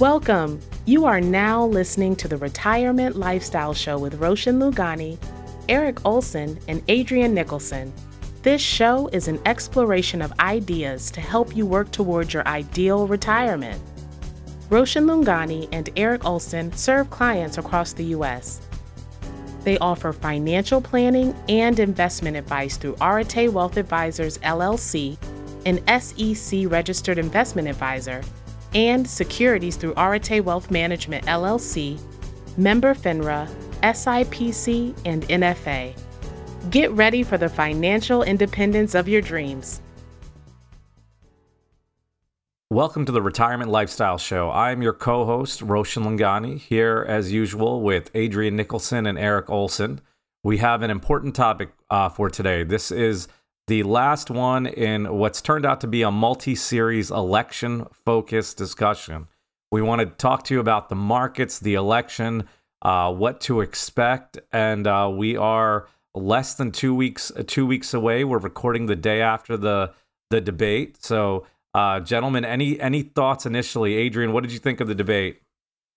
Welcome. You are now listening to the Retirement Lifestyle Show with Roshan Loungani, Eric Olson, and Adrian Nicholson. This show is an exploration of ideas to help you work towards your ideal retirement. Roshan Loungani and Eric Olson serve clients across the U.S. They offer financial planning and investment advice through Arete Wealth Advisors LLC, an SEC registered investment advisor, and securities through Arete Wealth Management LLC, member FINRA, SIPC, and NFA. Get ready for the financial independence of your dreams. Welcome to the Retirement Lifestyle Show. I'm your co host, Roshan Loungani, here as usual with Adrian Nicholson and Eric Olson. We have an important topic uh, for today. This is the last one in what's turned out to be a multi series election focused discussion. We want to talk to you about the markets, the election, uh, what to expect, and uh, we are less than two weeks two weeks away. We're recording the day after the the debate. So, uh, gentlemen, any any thoughts initially? Adrian, what did you think of the debate?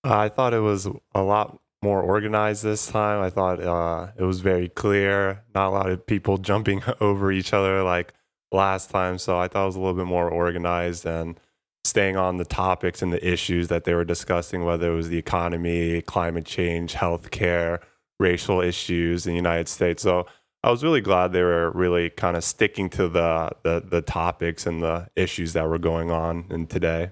Uh, I thought it was a lot more organized this time. I thought uh, it was very clear, not a lot of people jumping over each other like last time. So I thought it was a little bit more organized and staying on the topics and the issues that they were discussing, whether it was the economy, climate change, healthcare, racial issues in the United States. So I was really glad they were really kind of sticking to the, the, the topics and the issues that were going on in today.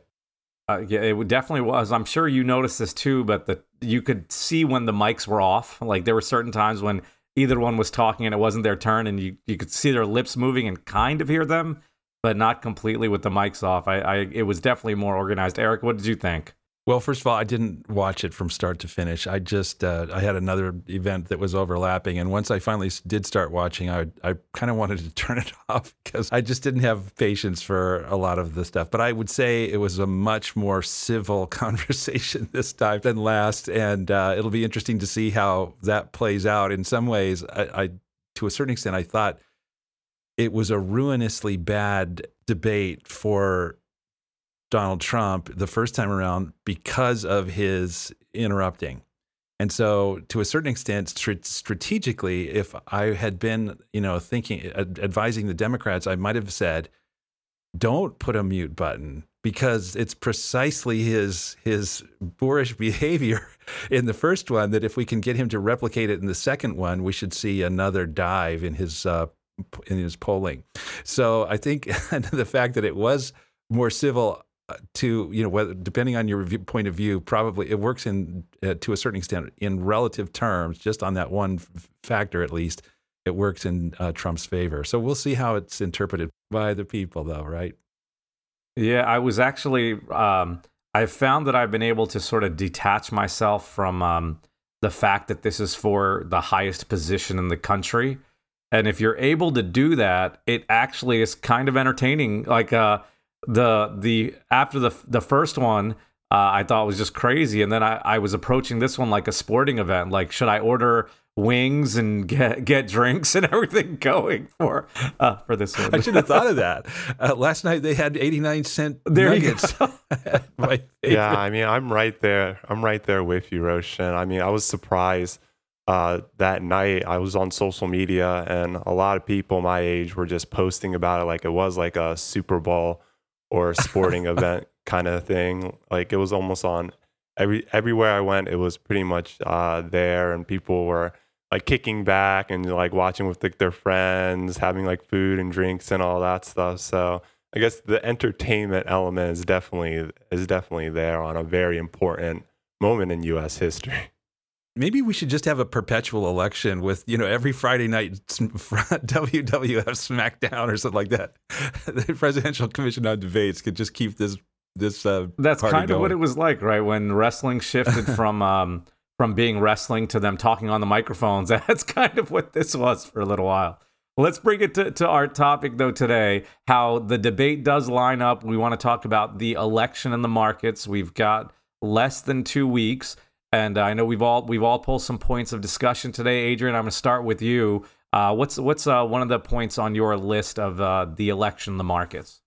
Uh, yeah, it definitely was. I'm sure you noticed this too, but the you could see when the mics were off. Like there were certain times when either one was talking and it wasn't their turn, and you you could see their lips moving and kind of hear them, but not completely with the mics off. I, I it was definitely more organized. Eric, what did you think? Well, first of all, I didn't watch it from start to finish. I just uh, I had another event that was overlapping, and once I finally did start watching, I I kind of wanted to turn it off because I just didn't have patience for a lot of the stuff. But I would say it was a much more civil conversation this time than last, and uh, it'll be interesting to see how that plays out. In some ways, I, I to a certain extent, I thought it was a ruinously bad debate for Donald Trump the first time around because of his interrupting. And so, to a certain extent, strategically, if I had been, you know, thinking, advising the Democrats, I might have said, "Don't put a mute button," because it's precisely his his boorish behavior in the first one that if we can get him to replicate it in the second one, we should see another dive in his uh, in his polling. So I think the fact that it was more civil to you know whether depending on your review, point of view probably it works in uh, to a certain extent in relative terms just on that one f- factor at least it works in uh, Trump's favor. So we'll see how it's interpreted by the people though right? Yeah I was actually um, I've found that I've been able to sort of detach myself from um, the fact that this is for the highest position in the country. And if you're able to do that it actually is kind of entertaining. Like uh the the after the the first one uh, I thought was just crazy, and then I, I was approaching this one like a sporting event. Like, should I order wings and get get drinks and everything going for uh, for this one? I should have thought of that. Uh, last night they had eighty nine cent there nuggets. yeah, I mean, I'm right there. I'm right there with you, Roshan. I mean, I was surprised uh, that night. I was on social media, and a lot of people my age were just posting about it like it was like a Super Bowl or a sporting event kind of thing. Like it was almost on every everywhere I went. It was pretty much uh, there, and people were like kicking back and like watching with like, their friends, having like food and drinks and all that stuff. So I guess the entertainment element is definitely is definitely there on a very important moment in U.S. history. Maybe we should just have a perpetual election with, you know, every Friday night WWF SmackDown or something like that. the Presidential Commission on Debates could just keep this this. Uh, That's kind going. of what it was like, right? When wrestling shifted from um, from being wrestling to them talking on the microphones. That's kind of what this was for a little while. Let's bring it to, to our topic, though, today how the debate does line up. We want to talk about the election and the markets. We've got less than two weeks. And uh, I know we've all we've all pulled some points of discussion today. Adrian, I'm going to start with you. Uh, what's what's uh, one of the points on your list of uh, the election, the markets?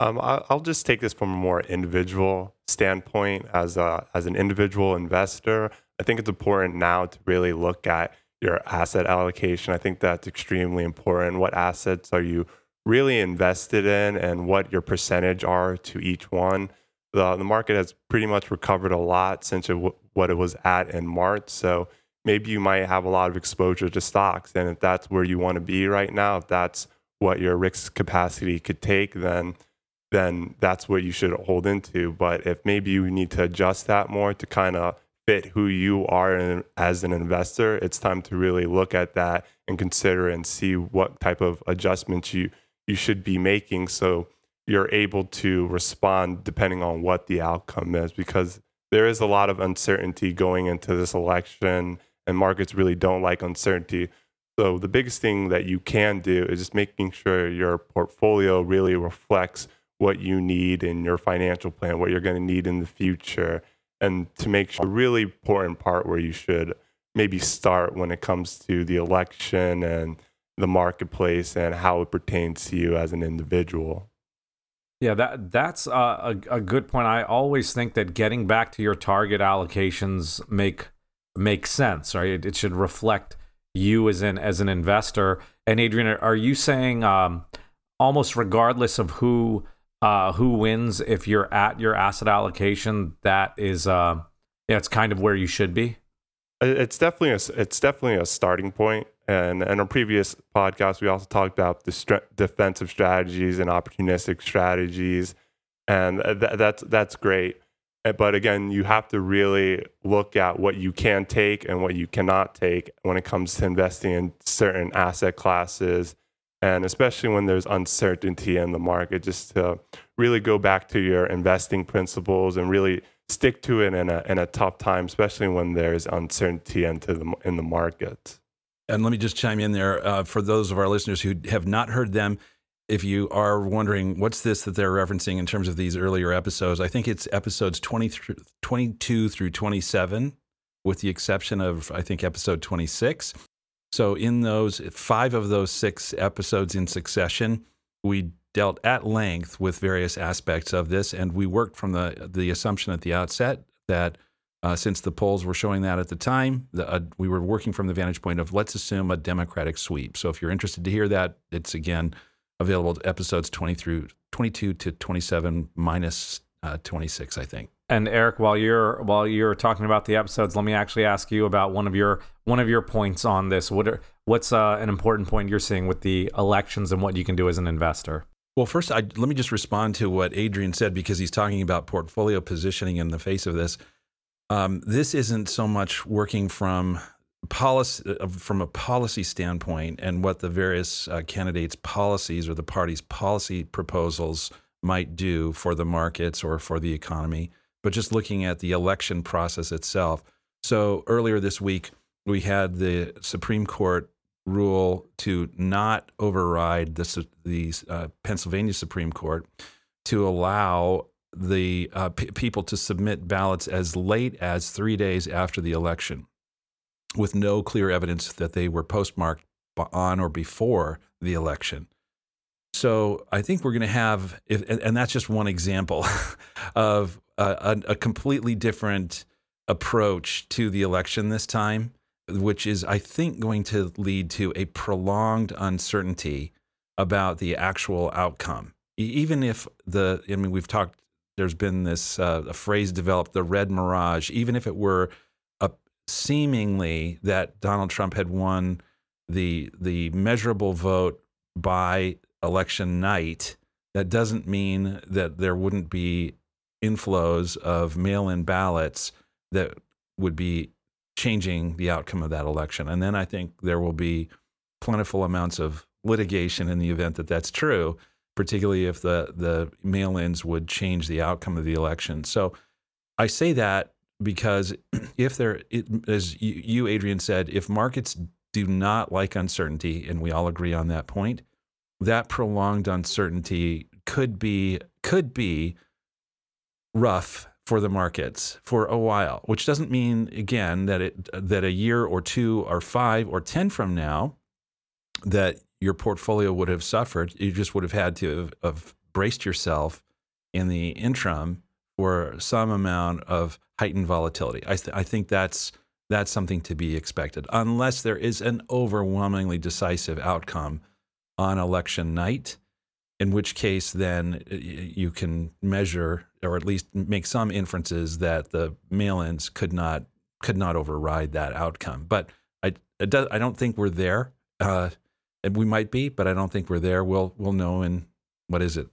Um, I'll just take this from a more individual standpoint. As a as an individual investor, I think it's important now to really look at your asset allocation. I think that's extremely important. What assets are you really invested in, and what your percentage are to each one? The the market has pretty much recovered a lot since it w- what it was at in March. So maybe you might have a lot of exposure to stocks, and if that's where you want to be right now, if that's what your risk capacity could take, then then that's what you should hold into. But if maybe you need to adjust that more to kind of fit who you are in, as an investor, it's time to really look at that and consider and see what type of adjustments you you should be making so you're able to respond depending on what the outcome is because there is a lot of uncertainty going into this election and markets really don't like uncertainty. So the biggest thing that you can do is just making sure your portfolio really reflects what you need in your financial plan, what you're going to need in the future, and to make sure a really important part where you should maybe start when it comes to the election and the marketplace and how it pertains to you as an individual. Yeah, that that's a, a good point. I always think that getting back to your target allocations make make sense, right? It, it should reflect you as an as an investor. And Adrian, are you saying um, almost regardless of who uh, who wins, if you're at your asset allocation, that is uh, yeah, it's kind of where you should be. It's definitely a, it's definitely a starting point. And in a previous podcast, we also talked about the defensive strategies and opportunistic strategies, and th- that's that's great. Eh, but again, you have to really look at what you can take and what you cannot take when it comes to investing in certain asset classes. And especially when there's uncertainty in the market, just to really go back to your investing principles and really stick to it in a, in a tough time, especially when there's uncertainty into the, in the market. And let me just chime in there uh, for those of our listeners who have not heard them if you are wondering what's this that they're referencing in terms of these earlier episodes, I think it's episodes 20 through, 22 through 27, with the exception of, I think, episode 26. So, in those five of those six episodes in succession, we dealt at length with various aspects of this, and we worked from the, the assumption at the outset that uh, since the polls were showing that at the time, the, uh, we were working from the vantage point of let's assume a Democratic sweep. So, if you're interested to hear that, it's again available episodes 20 through 22 to 27 minus, uh, 26 i think. And eric while you're while you're talking about the episodes let me actually ask you about one of your one of your points on this. What are, what's uh, an important point you're seeing with the elections and what you can do as an investor? Well first I, let me just respond to what adrian said because he's talking about portfolio positioning in the face of this um, this isn't so much working from policy uh, from a policy standpoint and what the various uh, candidates' policies or the party's policy proposals might do for the markets or for the economy, but just looking at the election process itself. So earlier this week, we had the Supreme Court rule to not override the, the uh, Pennsylvania Supreme Court to allow the uh, p- people to submit ballots as late as three days after the election with no clear evidence that they were postmarked on or before the election. So I think we're going to have, if, and that's just one example of a, a, completely different approach to the election this time, which is, I think, going to lead to a prolonged uncertainty about the actual outcome. Even if the, I mean, we've talked, there's been this uh, a phrase developed, the red mirage, even if it were seemingly that Donald Trump had won the the measurable vote by election night, that doesn't mean that there wouldn't be inflows of mail-in ballots that would be changing the outcome of that election. And then I think there will be plentiful amounts of litigation in the event that that's true, particularly if the the mail-ins would change the outcome of the election. So I say that because if there, it, as you, Adrian said, if markets do not like uncertainty, and we all agree on that point, that prolonged uncertainty could be could be rough for the markets for a while. Which doesn't mean again that it that a year or two or five or ten from now that your portfolio would have suffered. You just would have had to have, have braced yourself in the interim for some amount of heightened volatility. I, th- I think that's that's something to be expected, unless there is an overwhelmingly decisive outcome on election night, in which case then you can measure or at least make some inferences that the mail-ins could not could not override that outcome. But I does, I don't think we're there. Uh, we might be, but I don't think we're there. We'll we'll know in what is it?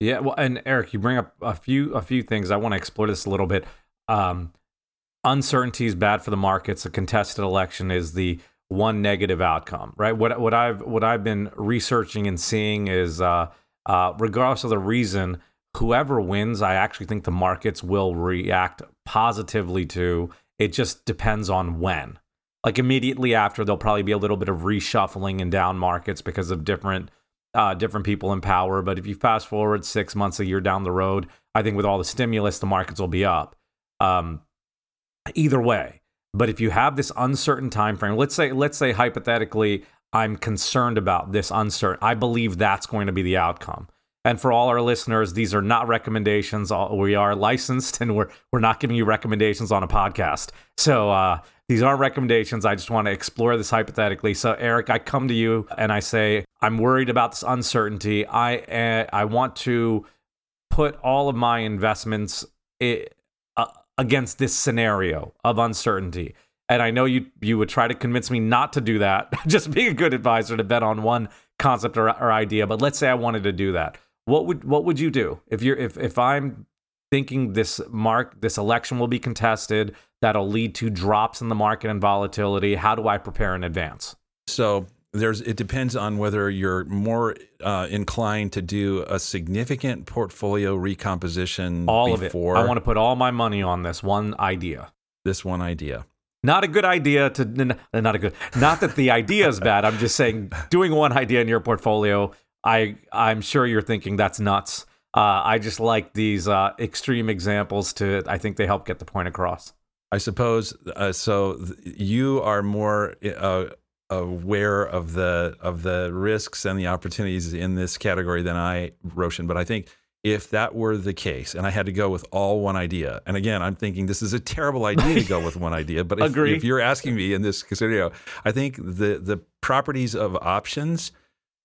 Yeah, well, and Eric, you bring up a few a few things. I want to explore this a little bit. Um, uncertainty is bad for the markets. A contested election is the one negative outcome, right? What what I've what I've been researching and seeing is, uh, uh, regardless of the reason, whoever wins, I actually think the markets will react positively to. It just depends on when. Like immediately after, there'll probably be a little bit of reshuffling in down markets because of different uh, different people in power. But if you fast forward six months, a year down the road, I think with all the stimulus, the markets will be up. Um, either way. But if you have this uncertain time frame, let's say let's say hypothetically, I'm concerned about this uncertain. I believe that's going to be the outcome. And for all our listeners, these are not recommendations. We are licensed, and we're we're not giving you recommendations on a podcast. So uh, these aren't recommendations. I just want to explore this hypothetically. So, Eric, I come to you and I say, I'm worried about this uncertainty. I uh, I want to put all of my investments uh, against this scenario of uncertainty. And I know you you would try to convince me not to do that. just being a good advisor to bet on one concept or, or idea. But let's say I wanted to do that. What would what would you do if you're if if I'm thinking this mark this election will be contested that'll lead to drops in the market and volatility. How do i prepare in advance? So there's it depends on whether you're more uh, inclined to do a significant portfolio recomposition all before of it. i want to put all my money on this one idea. This one idea. Not a good idea to not a good not that the idea is bad. I'm just saying doing one idea in your portfolio i i'm sure you're thinking that's nuts uh, I just like these uh, extreme examples to. I think they help get the point across. I suppose uh, so. Th- you are more uh, aware of the of the risks and the opportunities in this category than I, Roshan. But I think if that were the case, and I had to go with all one idea, and again, I'm thinking this is a terrible idea to go with one idea. But if, if you're asking me in this scenario, I think the the properties of options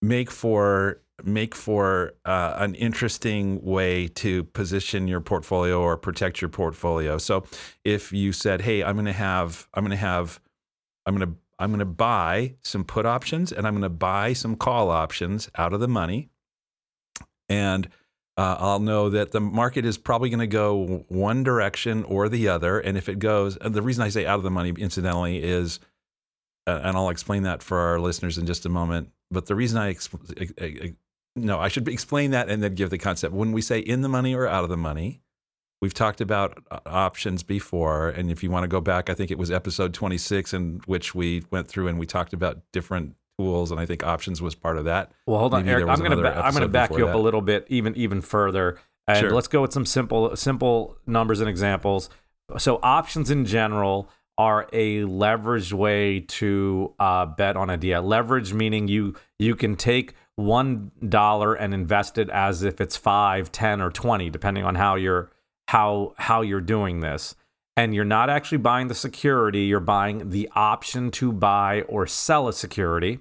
make for make for uh, an interesting way to position your portfolio or protect your portfolio. So if you said, "Hey, I'm going to have I'm going to have I'm going to I'm going to buy some put options and I'm going to buy some call options out of the money." And uh, I'll know that the market is probably going to go one direction or the other. And if it goes, the reason I say out of the money, incidentally, is, uh, and I'll explain that for our listeners in just a moment. But the reason I exp- no, I should explain that and then give the concept. When we say in the money or out of the money, we've talked about uh, options before. And if you want to go back, I think it was episode 26 in which we went through and we talked about different tools. And I think options was part of that. Well, hold on, Maybe Eric. I'm going to ba- I'm going to back you up that. a little bit, even even further. And sure. let's go with some simple simple numbers and examples. So options in general are a leveraged way to uh, bet on a deal. Leverage meaning you you can take one dollar and invest it as if it's five, ten, or twenty, depending on how you're how how you're doing this. And you're not actually buying the security; you're buying the option to buy or sell a security.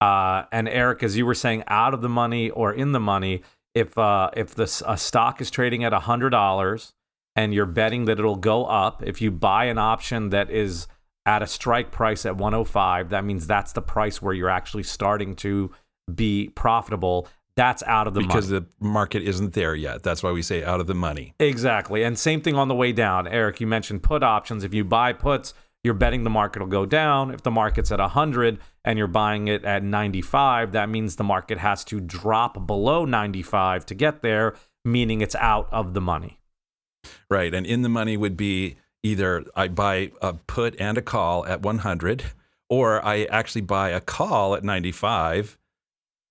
Uh, and Eric, as you were saying, out of the money or in the money, if uh, if the a stock is trading at hundred dollars and you're betting that it'll go up, if you buy an option that is at a strike price at 105, that means that's the price where you're actually starting to be profitable, that's out of the because money. the market isn't there yet. That's why we say out of the money. Exactly. And same thing on the way down. Eric, you mentioned put options. If you buy puts, you're betting the market will go down. If the market's at 100 and you're buying it at 95, that means the market has to drop below 95 to get there, meaning it's out of the money. Right. And in the money would be either I buy a put and a call at 100 or I actually buy a call at 95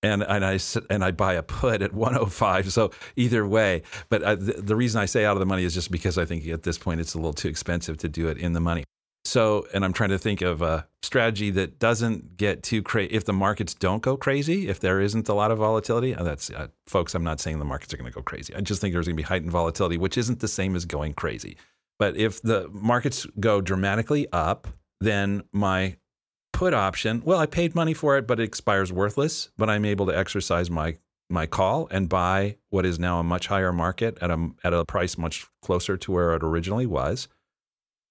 and and I and I buy a put at 105. So either way, but uh, the, the reason I say out of the money is just because I think at this point it's a little too expensive to do it in the money. So, and I'm trying to think of a strategy that doesn't get too crazy. If the markets don't go crazy, if there isn't a lot of volatility, that's uh, folks. I'm not saying the markets are going to go crazy. I just think there's going to be heightened volatility, which isn't the same as going crazy. But if the markets go dramatically up, then my put option, well, I paid money for it, but it expires worthless. But I'm able to exercise my my call and buy what is now a much higher market at a at a price much closer to where it originally was.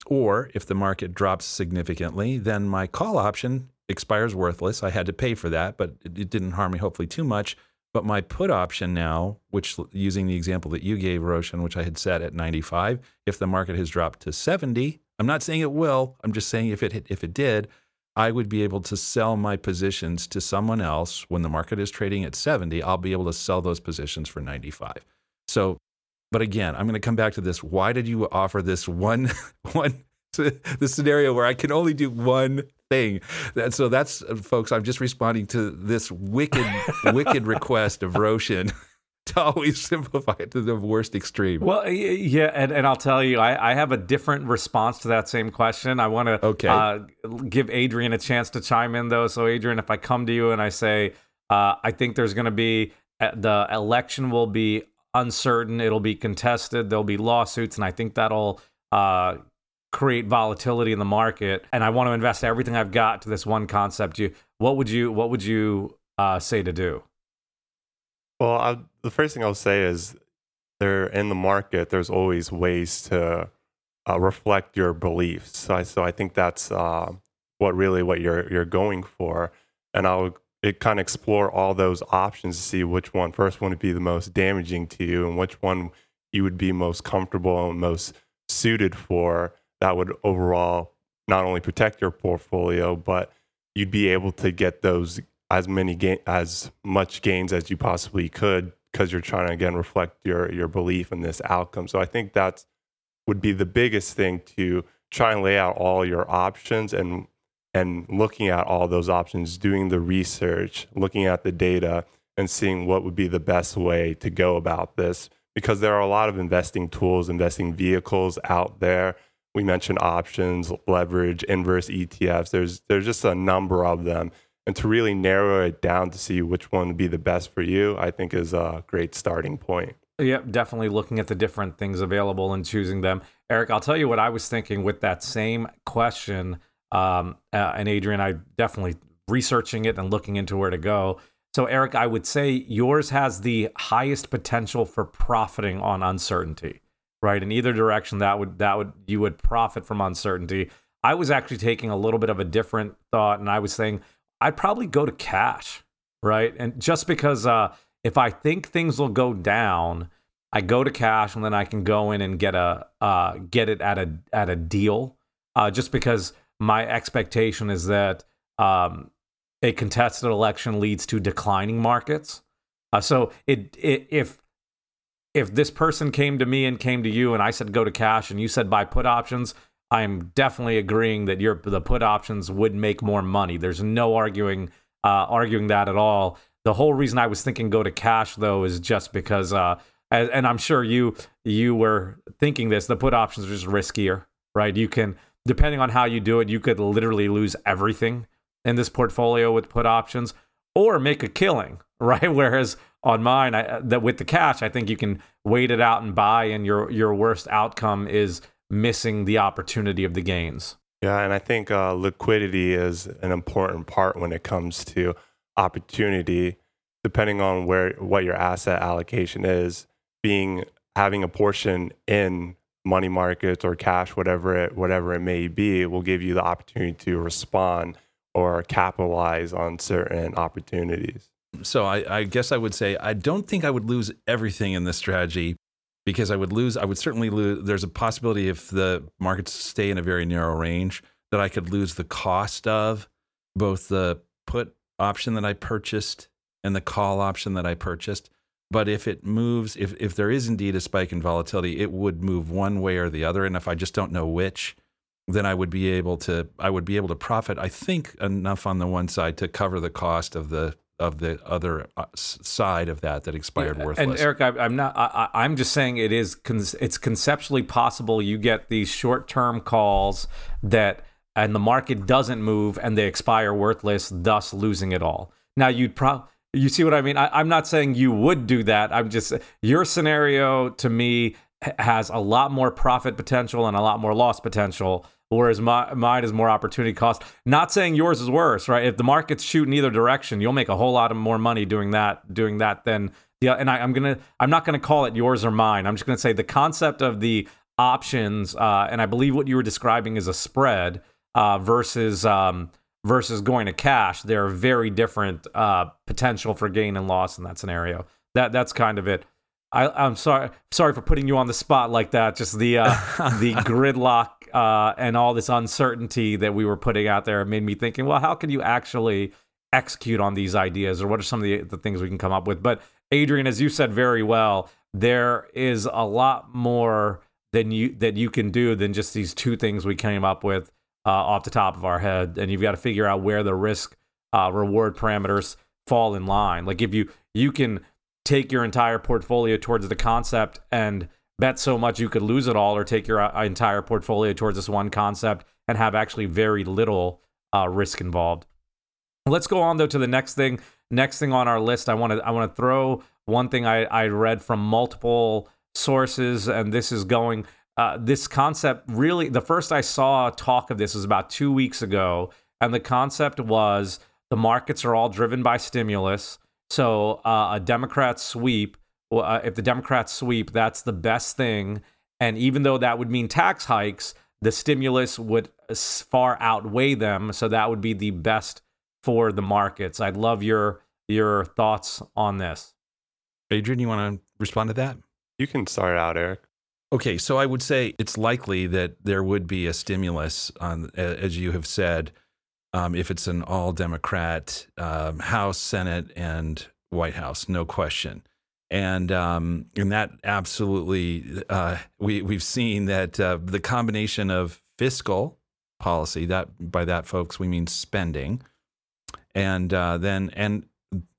Or if the market drops significantly, then my call option expires worthless. I had to pay for that, but it didn't harm me hopefully too much. But my put option now, which using the example that you gave, Roshan, which I had set at 95, if the market has dropped to 70, I'm not saying it will. I'm just saying if it if it did, I would be able to sell my positions to someone else when the market is trading at 70. I'll be able to sell those positions for 95. So, but again, I'm going to come back to this. Why did you offer this one, one, the scenario where I can only do one thing? That, so that's, uh, folks, I'm just responding to this wicked, wicked request of Roshan to always simplify it to the worst extreme. Well, yeah, and, and I'll tell you, I, I have a different response to that same question. I want to okay. uh, give Adrian a chance to chime in, though. So, Adrian, if I come to you and I say, uh, I think there's going to be uh, the election will be uncertain, it'll be contested, there'll be lawsuits, and I think that'll uh, create volatility in the market. And I want to invest everything I've got to this one concept. You, what would you, what would you uh, say to do? Well, I, the first thing I'll say is there in the market, there's always ways to uh, reflect your beliefs. So I, so I think that's uh, what really what you're you're going for, and I'll it kind of explore all those options to see which one first one would be the most damaging to you and which one you would be most comfortable and most suited for. That would overall not only protect your portfolio, but you'd be able to get those as many gain as much gains as you possibly could because you're trying to again reflect your your belief in this outcome. So I think that's would be the biggest thing to try and lay out all your options and and looking at all those options, doing the research, looking at the data and seeing what would be the best way to go about this because there are a lot of investing tools, investing vehicles out there. We mentioned options, leverage, inverse ETFs. There's there's just a number of them and to really narrow it down to see which one would be the best for you, I think is a great starting point. Yep, definitely looking at the different things available and choosing them. Eric, I'll tell you what I was thinking with that same question. Um, uh, and Adrian, I definitely researching it and looking into where to go. So, Eric, I would say yours has the highest potential for profiting on uncertainty, right? In either direction, that would that would you would profit from uncertainty. I was actually taking a little bit of a different thought, and I was saying I'd probably go to cash, right? And just because uh, if I think things will go down, I go to cash and then I can go in and get a uh, get it at a at a deal. Uh, just because my expectation is that um, a contested election leads to declining markets. Uh, so it, it if if this person came to me and came to you and I said go to cash and you said buy put options, I'm definitely agreeing that your the put options would make more money. There's no arguing uh, arguing that at all. The whole reason I was thinking go to cash though is just because, uh, and, I'm sure you you were thinking this. The put options are just riskier, right? You can depending on how you do it, you could literally lose everything in this portfolio with put options, or make a killing, right? Whereas on mine, I, that with the cash, I think you can wait it out and buy, and your your worst outcome is missing the opportunity of the gains. Yeah, and I think uh, liquidity is an important part when it comes to opportunity. Depending on where what your asset allocation is, being having a portion in money markets or cash, whatever it whatever it may be, will give you the opportunity to respond or capitalize on certain opportunities. So I, I guess I would say I don't think I would lose everything in this strategy, because I would lose. I would certainly lose. There's a possibility if the markets stay in a very narrow range that I could lose the cost of both the put option that I purchased and the call option that I purchased. But if it moves, if if there is indeed a spike in volatility, it would move one way or the other. And if I just don't know which, then I would be able to I would be able to profit. I think enough on the one side to cover the cost of the of the other uh, side of that that expired worthless. And Eric, I, am not. I, I'm just saying it is. It's conceptually possible you get these short-term calls that, and the market doesn't move, and they expire worthless, thus losing it all. Now you'd probably. You see what I mean? I, am not saying you would do that. I'm just your scenario to me has a lot more profit potential and a lot more loss potential whereas my, mine is more opportunity cost. Not saying yours is worse, right? If the market's shooting either direction, you'll make a whole lot of more money doing that, doing that than the. And I, am gonna, I'm not gonna call it yours or mine. I'm just gonna say the concept of the options, uh, and I believe what you were describing is a spread uh, versus um, versus going to cash. There are very different uh, potential for gain and loss in that scenario. That that's kind of it. I am sorry, sorry for putting you on the spot like that. Just the uh, the gridlock uh, and all this uncertainty that we were putting out there made me thinking, well, how can you actually execute on these ideas, or what are some of the, the things we can come up with? But Adrian, as you said very well, there is a lot more than you that you can do than just these two things we came up with uh, off the top of our head, and you've got to figure out where the risk uh, reward parameters fall in line. Like if you you can take your entire portfolio towards the concept and bet so much you could lose it all, or take your uh, entire portfolio towards this one concept and have actually very little uh, risk involved. Let's go on though to the next thing. Next thing on our list, I want to I want to throw one thing I, I read from multiple sources, and this is going. Uh, this concept really, the first I saw talk of this was about two weeks ago, and the concept was the markets are all driven by stimulus. So uh, a Democrat sweep, uh, if the Democrats sweep, that's the best thing. And even though that would mean tax hikes, the stimulus would far outweigh them. So that would be the best for the markets. I'd love your your thoughts on this. Adrian, you want to respond to that? You can start out, Eric. Okay, so I would say it's likely that there would be a stimulus on, as you have said, um, if it's an all Democrat um, House, Senate, and White House, no question. And um, and that absolutely, uh, we we've seen that uh, the combination of fiscal policy that by that folks we mean spending, and uh, then and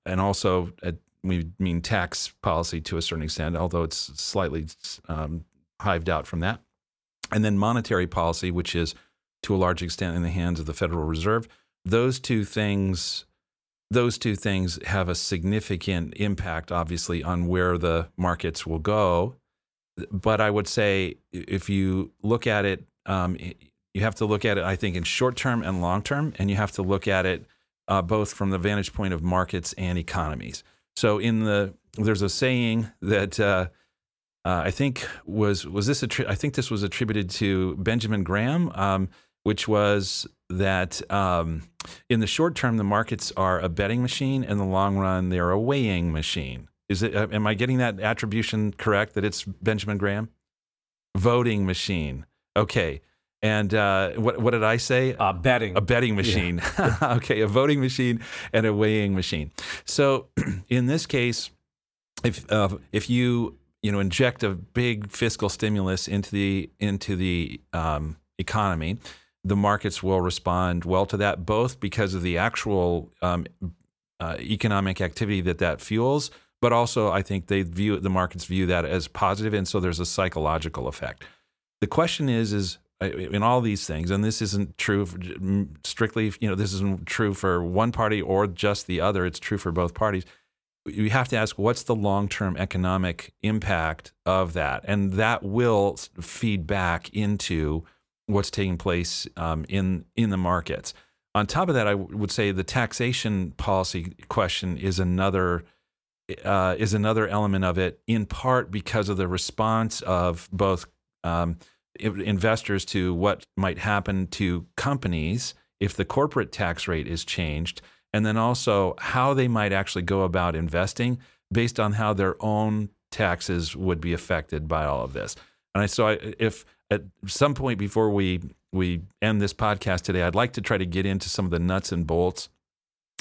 and also uh, we mean tax policy to a certain extent, although it's slightly um, hived out from that, and then monetary policy, which is to a large extent in the hands of the Federal Reserve. Those two things those two things have a significant impact, obviously, on where the markets will go. But I would say if you look at it, um, you have to look at it, I think, in short term and long term, and you have to look at it uh, both from the vantage point of markets and economies. So, in the there's a saying that uh, uh, I think was was this attri- I think this was attributed to Benjamin Graham. Um, which was that um, in the short term, the markets are a betting machine. In the long run, they're a weighing machine. Is it? Am I getting that attribution correct? That it's Benjamin Graham, voting machine. Okay. And uh, what what did I say? Uh, betting. A betting machine. Yeah. okay, a voting machine and a weighing machine. So in this case, if uh, if you you know inject a big fiscal stimulus into the into the um, economy, the markets will respond well to that, both because of the actual um, uh, economic activity that that fuels, but also I think they view the markets view that as positive, and so there's a psychological effect. The question is, is uh, in all these things, and this isn't true for, strictly, you know, this isn't true for one party or just the other. It's true for both parties. You have to ask what's the long term economic impact of that, and that will feed back into what's taking place um, in in the markets. On top of that, I would say the taxation policy question is another uh, is another element of it. In part because of the response of both um, investors to what might happen to companies if the corporate tax rate is changed, and then also how they might actually go about investing based on how their own taxes would be affected by all of this. And I, so I, if at some point before we we end this podcast today, I'd like to try to get into some of the nuts and bolts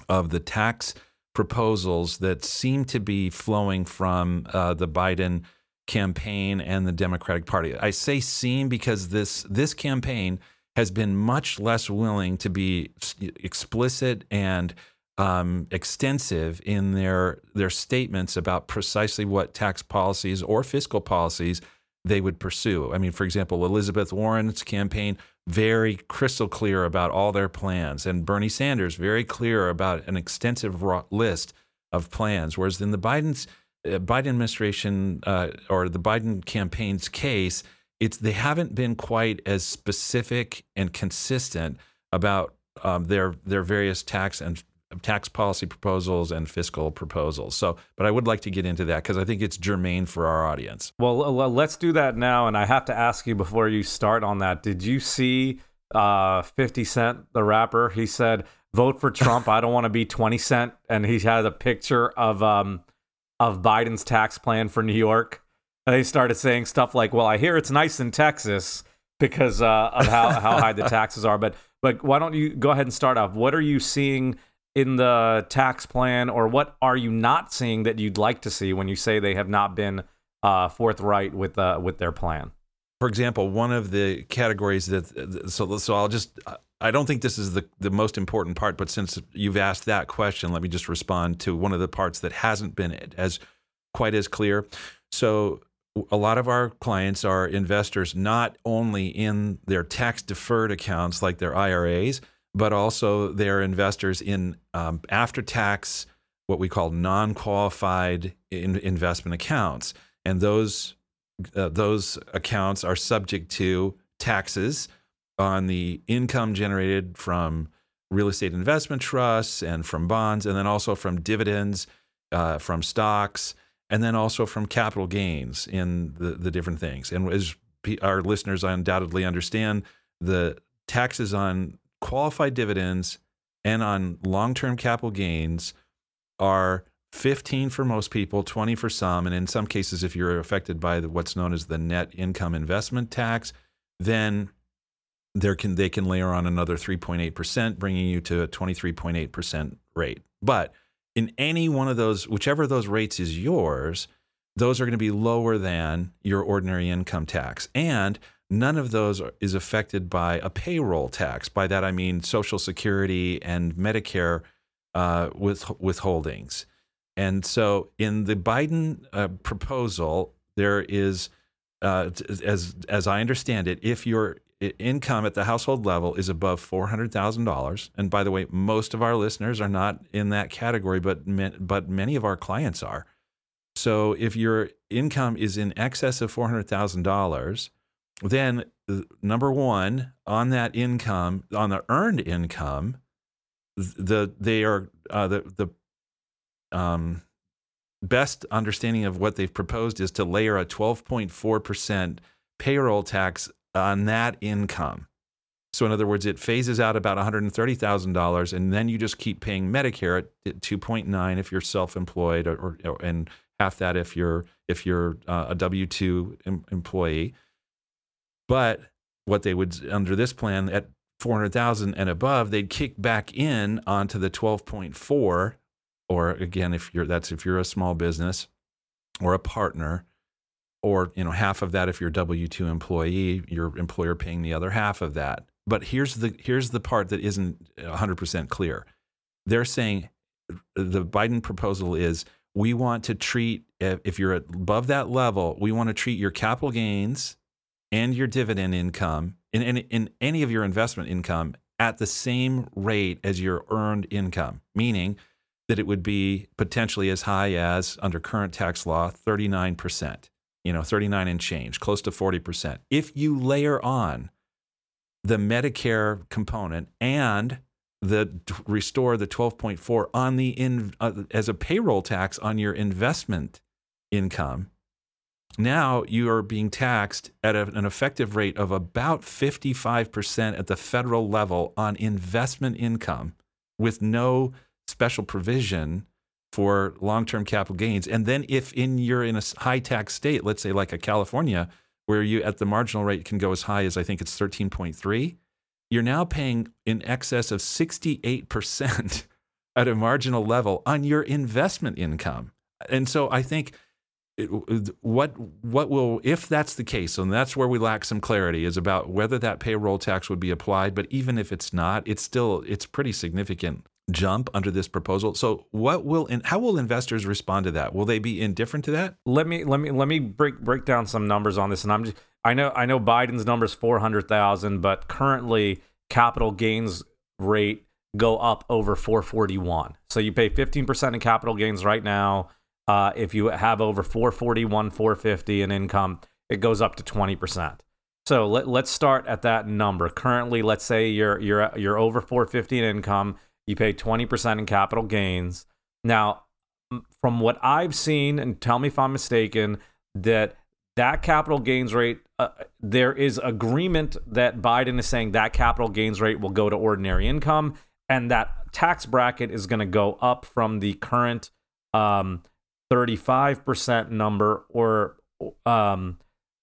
of the tax proposals that seem to be flowing from uh, the Biden campaign and the Democratic Party. I say seem because this this campaign has been much less willing to be explicit and um, extensive in their their statements about precisely what tax policies or fiscal policies they would pursue. I mean, for example, Elizabeth Warren's campaign very crystal clear about all their plans, and Bernie Sanders very clear about an extensive list of plans. Whereas in the Biden's uh, Biden administration uh, or the Biden campaign's case, it's they haven't been quite as specific and consistent about um, their their various tax and tax policy proposals and fiscal proposals. So, but I would like to get into that because I think it's germane for our audience. Well, let's do that now. And I have to ask you before you start on that. Did you see uh, 50 Cent, the rapper? He said, "Vote for Trump. I don't want to be 20 Cent." And he had a picture of um of Biden's tax plan for New York. And they started saying stuff like, "Well, I hear it's nice in Texas." Because uh, of how, how high the taxes are, but but why don't you go ahead and start off? What are you seeing in the tax plan, or what are you not seeing that you'd like to see when you say they have not been uh, forthright with uh, with their plan? For example, one of the categories that so so I'll just I don't think this is the the most important part, but since you've asked that question, let me just respond to one of the parts that hasn't been as quite as clear. So a lot of our clients are investors not only in their tax deferred accounts like their IRAs, but also they're investors in um, after tax, what we call non qualified in investment accounts. And those, uh, those accounts are subject to taxes on the income generated from real estate investment trusts and from bonds, and then also from dividends, uh, from stocks, and then also from capital gains in the, the different things. And as our listeners undoubtedly understand, the taxes on qualified dividends and on long term capital gains are 15 for most people, 20 for some. And in some cases, if you're affected by the, what's known as the net income investment tax, then there can they can layer on another 3.8%, bringing you to a 23.8% rate. But in any one of those, whichever of those rates is yours, those are going to be lower than your ordinary income tax. And none of those is affected by a payroll tax. By that I mean Social Security and Medicare uh, with withholdings. And so, in the Biden uh, proposal, there is, uh, as as I understand it, if your income at the household level is above four hundred thousand dollars, and by the way, most of our listeners are not in that category, but but many of our clients are. So, if your income is in excess of four hundred thousand dollars, then number one on that income on the earned income the they are uh, the the um, best understanding of what they've proposed is to layer a 12.4% payroll tax on that income. So in other words it phases out about $130000 and then you just keep paying medicare at 2.9 if you're self-employed or, or and half that if you're if you're uh, a w2 em- employee but what they would under this plan at 400,000 and above, they'd kick back in onto the 12.4 or again if you're that's if you're a small business or a partner or you know half of that if you're a W2 employee, your employer paying the other half of that. But here's the here's the part that isn't 100% clear. They're saying the Biden proposal is we want to treat if you're above that level, we want to treat your capital gains and your dividend income in, in, in any of your investment income at the same rate as your earned income, meaning that it would be potentially as high as under current tax law 39%, you know, 39 and change, close to 40%. If you layer on the Medicare component and the restore the 12.4 on the in uh, as a payroll tax on your investment income now you are being taxed at a, an effective rate of about 55% at the federal level on investment income with no special provision for long-term capital gains. And then if in you're in a high tax state, let's say like a California, where you at the marginal rate can go as high as I think it's 13.3, you're now paying in excess of 68% at a marginal level on your investment income. And so I think what what will if that's the case and that's where we lack some clarity is about whether that payroll tax would be applied but even if it's not it's still it's pretty significant jump under this proposal. So what will and how will investors respond to that? Will they be indifferent to that? Let me let me let me break break down some numbers on this. And I'm just I know I know Biden's number is four hundred thousand, but currently capital gains rate go up over 441. So you pay 15% in capital gains right now. Uh, if you have over 441, 450 in income, it goes up to 20%. So let, let's start at that number. Currently, let's say you're you're you're over 450 in income, you pay 20% in capital gains. Now, from what I've seen, and tell me if I'm mistaken, that that capital gains rate, uh, there is agreement that Biden is saying that capital gains rate will go to ordinary income, and that tax bracket is going to go up from the current um, 35% number, or um,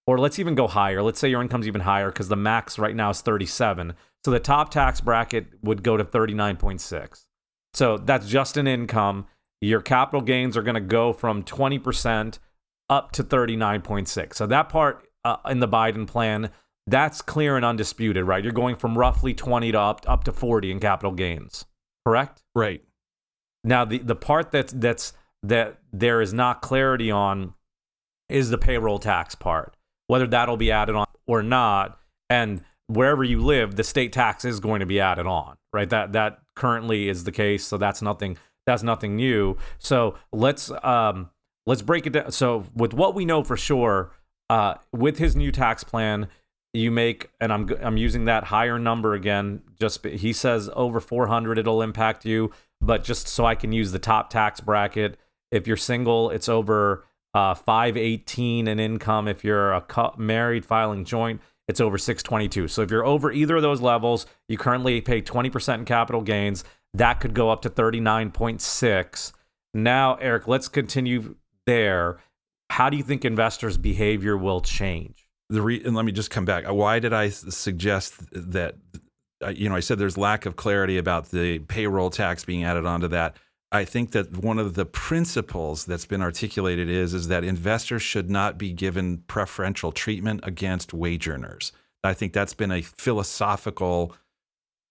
or let's even go higher. Let's say your income's even higher because the max right now is 37. So the top tax bracket would go to 39.6. So that's just an income. Your capital gains are going to go from 20% up to 39.6. So that part uh, in the Biden plan, that's clear and undisputed, right? You're going from roughly 20 to up, up to 40 in capital gains. Correct? Right. Now the the part that's that's that there is not clarity on is the payroll tax part. Whether that'll be added on or not and wherever you live, the state tax is going to be added on, right? That that currently is the case, so that's nothing that's nothing new. So let's um let's break it down. So with what we know for sure, uh, with his new tax plan, you make and I'm I'm using that higher number again. Just he says over 400 it'll impact you, but just so I can use the top tax bracket. If you're single, it's over uh, 518 in income. If you're a married filing joint, it's over 622. So if you're over either of those levels, you currently pay 20% in capital gains. That could go up to 39.6. Now, Eric, let's continue there. How do you think investors' behavior will change? The re- and let me just come back. Why did I suggest that? You know, I said there's lack of clarity about the payroll tax being added onto that. I think that one of the principles that's been articulated is is that investors should not be given preferential treatment against wage earners. I think that's been a philosophical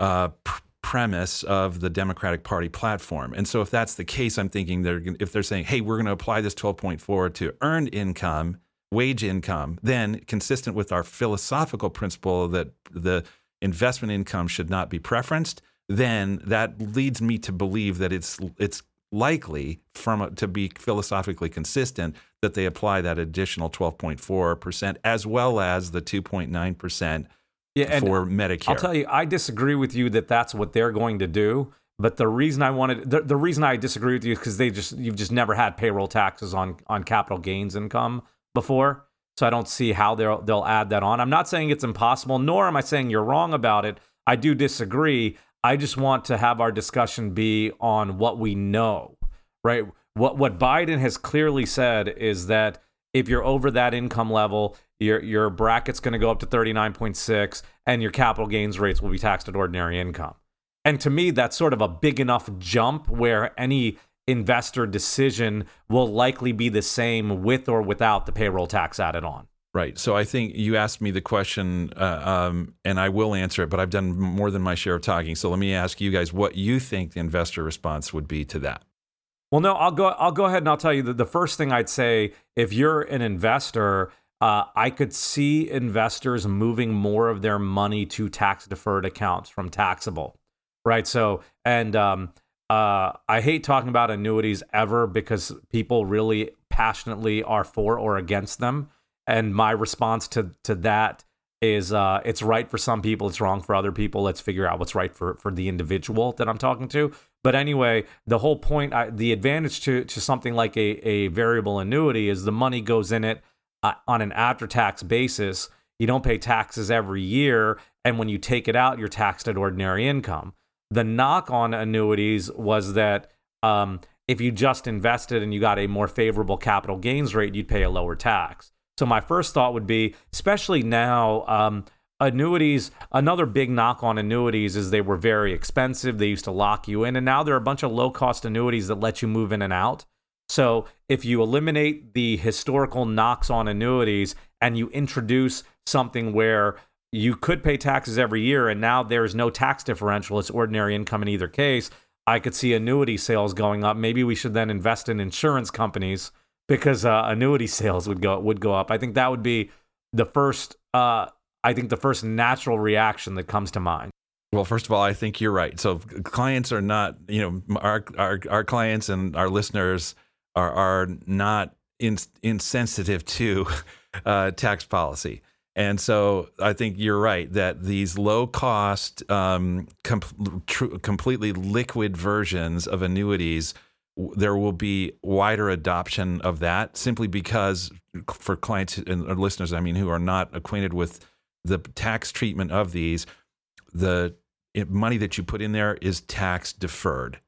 uh, pr- premise of the Democratic Party platform. And so, if that's the case, I'm thinking they're if they're saying, "Hey, we're going to apply this 12.4 to earned income, wage income," then consistent with our philosophical principle that the investment income should not be preferenced then that leads me to believe that it's it's likely from a, to be philosophically consistent that they apply that additional 12.4% as well as the 2.9% yeah, for Medicare. I'll tell you I disagree with you that that's what they're going to do, but the reason I wanted the, the reason I disagree with you is cuz they just you've just never had payroll taxes on on capital gains income before. So I don't see how they'll they'll add that on. I'm not saying it's impossible, nor am I saying you're wrong about it. I do disagree. I just want to have our discussion be on what we know, right? What what Biden has clearly said is that if you're over that income level, your your bracket's going to go up to 39.6 and your capital gains rates will be taxed at ordinary income. And to me that's sort of a big enough jump where any investor decision will likely be the same with or without the payroll tax added on. Right. So I think you asked me the question, uh, um, and I will answer it, but I've done more than my share of talking. So let me ask you guys what you think the investor response would be to that. Well, no, I'll go. I'll go ahead and I'll tell you that the first thing I'd say, if you're an investor, uh, I could see investors moving more of their money to tax deferred accounts from taxable, right? So, and um, uh, I hate talking about annuities ever because people really passionately are for or against them and my response to to that is uh, it's right for some people, it's wrong for other people. Let's figure out what's right for for the individual that I'm talking to. But anyway, the whole point, I, the advantage to to something like a a variable annuity is the money goes in it uh, on an after tax basis. You don't pay taxes every year, and when you take it out, you're taxed at ordinary income. The knock on annuities was that um, if you just invested and you got a more favorable capital gains rate, you'd pay a lower tax. So my first thought would be, especially now, um, annuities. Another big knock on annuities is they were very expensive. They used to lock you in, and now there are a bunch of low cost annuities that let you move in and out. So if you eliminate the historical knocks on annuities and you introduce something where you could pay taxes every year and now there's no tax differential, it's ordinary income in either case. I could see annuity sales going up. Maybe we should then invest in insurance companies because uh, annuity sales would go would go up. I think that would be the first. Uh, I think the first natural reaction that comes to mind. Well, first of all, I think you're right. So clients are not, you know, our our our clients and our listeners are are not in, insensitive to uh, tax policy. And so I think you're right that these low cost, um, com- tr- completely liquid versions of annuities, there will be wider adoption of that simply because for clients and listeners, I mean, who are not acquainted with the tax treatment of these, the money that you put in there is tax deferred.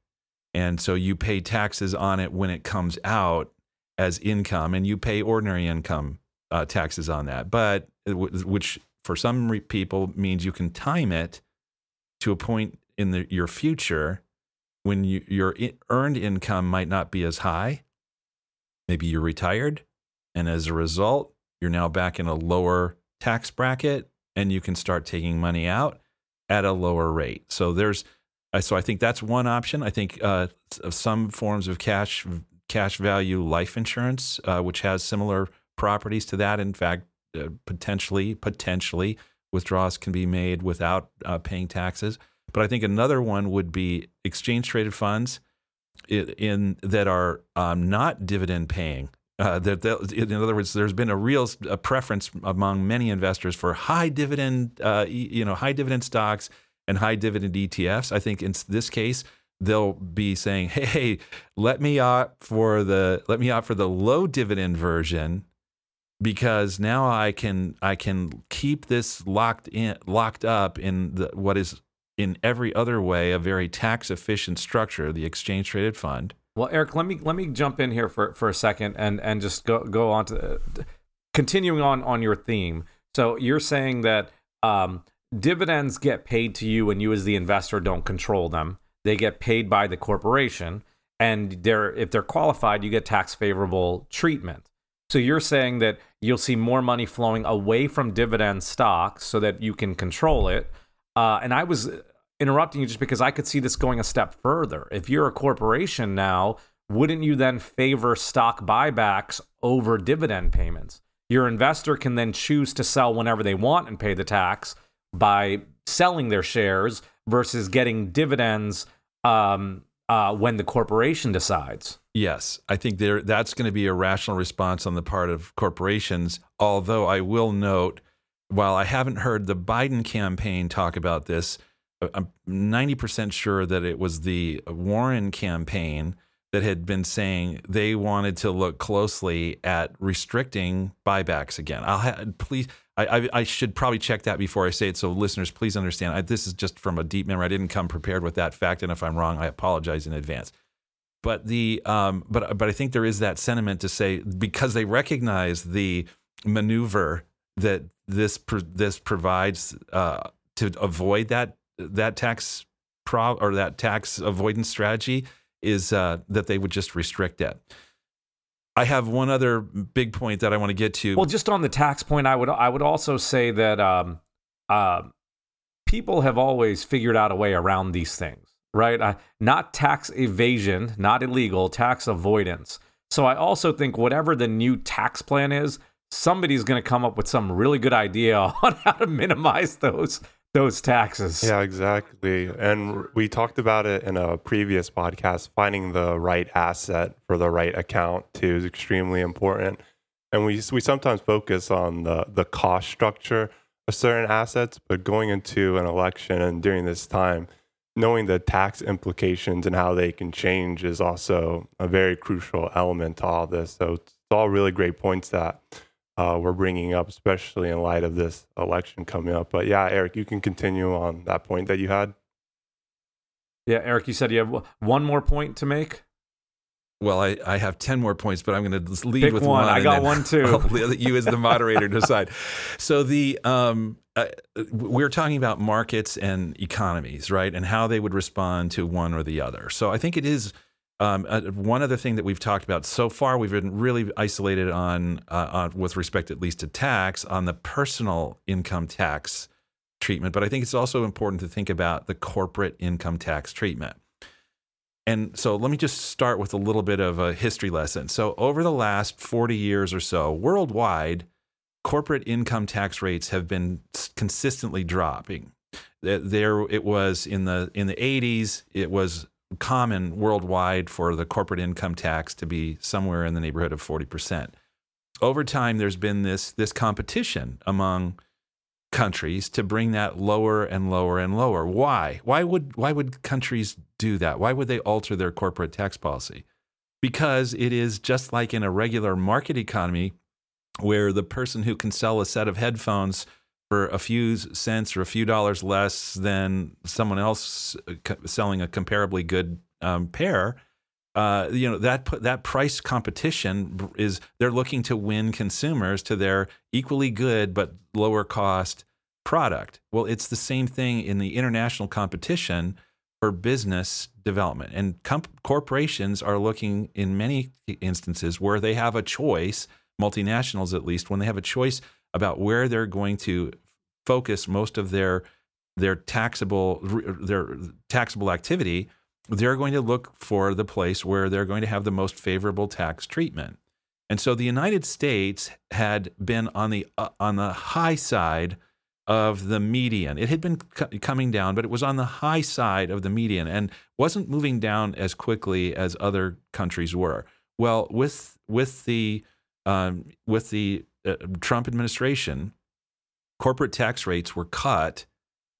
And so you pay taxes on it when it comes out as income and you pay ordinary income uh, taxes on that. But which for some people means you can time it to a point in the, your future when you, your earned income might not be as high. Maybe you're retired, and as a result, you're now back in a lower tax bracket, and you can start taking money out at a lower rate. So there's, uh, so I think that's one option. I think uh, some forms of cash cash value life insurance, uh, which has similar properties to that. In fact, uh, potentially, potentially withdrawals can be made without uh, paying taxes. But I think another one would be exchange traded funds in, in that are um, not dividend paying. Uh, that, that, in other words, there's been a real a preference among many investors for high dividend, uh, you know, high dividend stocks and high dividend ETFs. I think in this case, they'll be saying, "Hey, let me opt for the let me opt for the low dividend version because now I can I can keep this locked in locked up in the, what is in every other way a very tax efficient structure, the exchange traded fund." Well, Eric, let me let me jump in here for, for a second and and just go go on to uh, continuing on on your theme. So you're saying that um, dividends get paid to you, and you as the investor don't control them they get paid by the corporation and they're if they're qualified you get tax favorable treatment so you're saying that you'll see more money flowing away from dividend stocks so that you can control it uh, and i was interrupting you just because i could see this going a step further if you're a corporation now wouldn't you then favor stock buybacks over dividend payments your investor can then choose to sell whenever they want and pay the tax by selling their shares versus getting dividends um, uh, when the corporation decides. Yes, I think there that's going to be a rational response on the part of corporations. Although I will note, while I haven't heard the Biden campaign talk about this, uh, I'm 90% sure that it was the Warren campaign that had been saying they wanted to look closely at restricting buybacks again. I'll ha- please I, I, I, should probably check that before I say it. So listeners, please understand. I, this is just from a deep memory. I didn't come prepared with that fact, and if I'm wrong, I apologize in advance. But the um, but but I think there is that sentiment to say because they recognize the maneuver that this this provides uh, to avoid that that tax pro or that tax avoidance strategy is uh, that they would just restrict it. I have one other big point that I want to get to. Well, just on the tax point, I would I would also say that um, uh, people have always figured out a way around these things, right? Uh, not tax evasion, not illegal, tax avoidance. So I also think whatever the new tax plan is, somebody's going to come up with some really good idea on how to minimize those those taxes. Yeah, exactly. And we talked about it in a previous podcast. Finding the right asset for the right account too is extremely important. And we we sometimes focus on the the cost structure of certain assets, but going into an election and during this time, knowing the tax implications and how they can change is also a very crucial element to all this. So it's all really great points that uh, we're bringing up, especially in light of this election coming up. But yeah, Eric, you can continue on that point that you had. Yeah, Eric, you said you have one more point to make. Well, I, I have 10 more points, but I'm going to lead Pick with one. one I got one too. I'll let you, as the moderator, decide. So, the um, uh, we're talking about markets and economies, right? And how they would respond to one or the other. So, I think it is um, uh, one other thing that we've talked about so far, we've been really isolated on, uh, on, with respect at least to tax, on the personal income tax treatment. But I think it's also important to think about the corporate income tax treatment. And so let me just start with a little bit of a history lesson. So, over the last 40 years or so, worldwide, corporate income tax rates have been consistently dropping. There, it was in the in the 80s. It was common worldwide for the corporate income tax to be somewhere in the neighborhood of 40 percent. Over time, there's been this this competition among countries to bring that lower and lower and lower. Why? Why would why would countries do that? Why would they alter their corporate tax policy? Because it is just like in a regular market economy where the person who can sell a set of headphones for a few cents or a few dollars less than someone else uh, selling a comparably good um, pair uh, you know that that price competition is they're looking to win consumers to their equally good but lower cost product. Well, it's the same thing in the international competition for business development, and comp- corporations are looking in many instances where they have a choice, multinationals at least, when they have a choice about where they're going to focus most of their their taxable their taxable activity they're going to look for the place where they're going to have the most favorable tax treatment. And so the United States had been on the uh, on the high side of the median. It had been c- coming down, but it was on the high side of the median and wasn't moving down as quickly as other countries were. Well, with with the um, with the uh, Trump administration, corporate tax rates were cut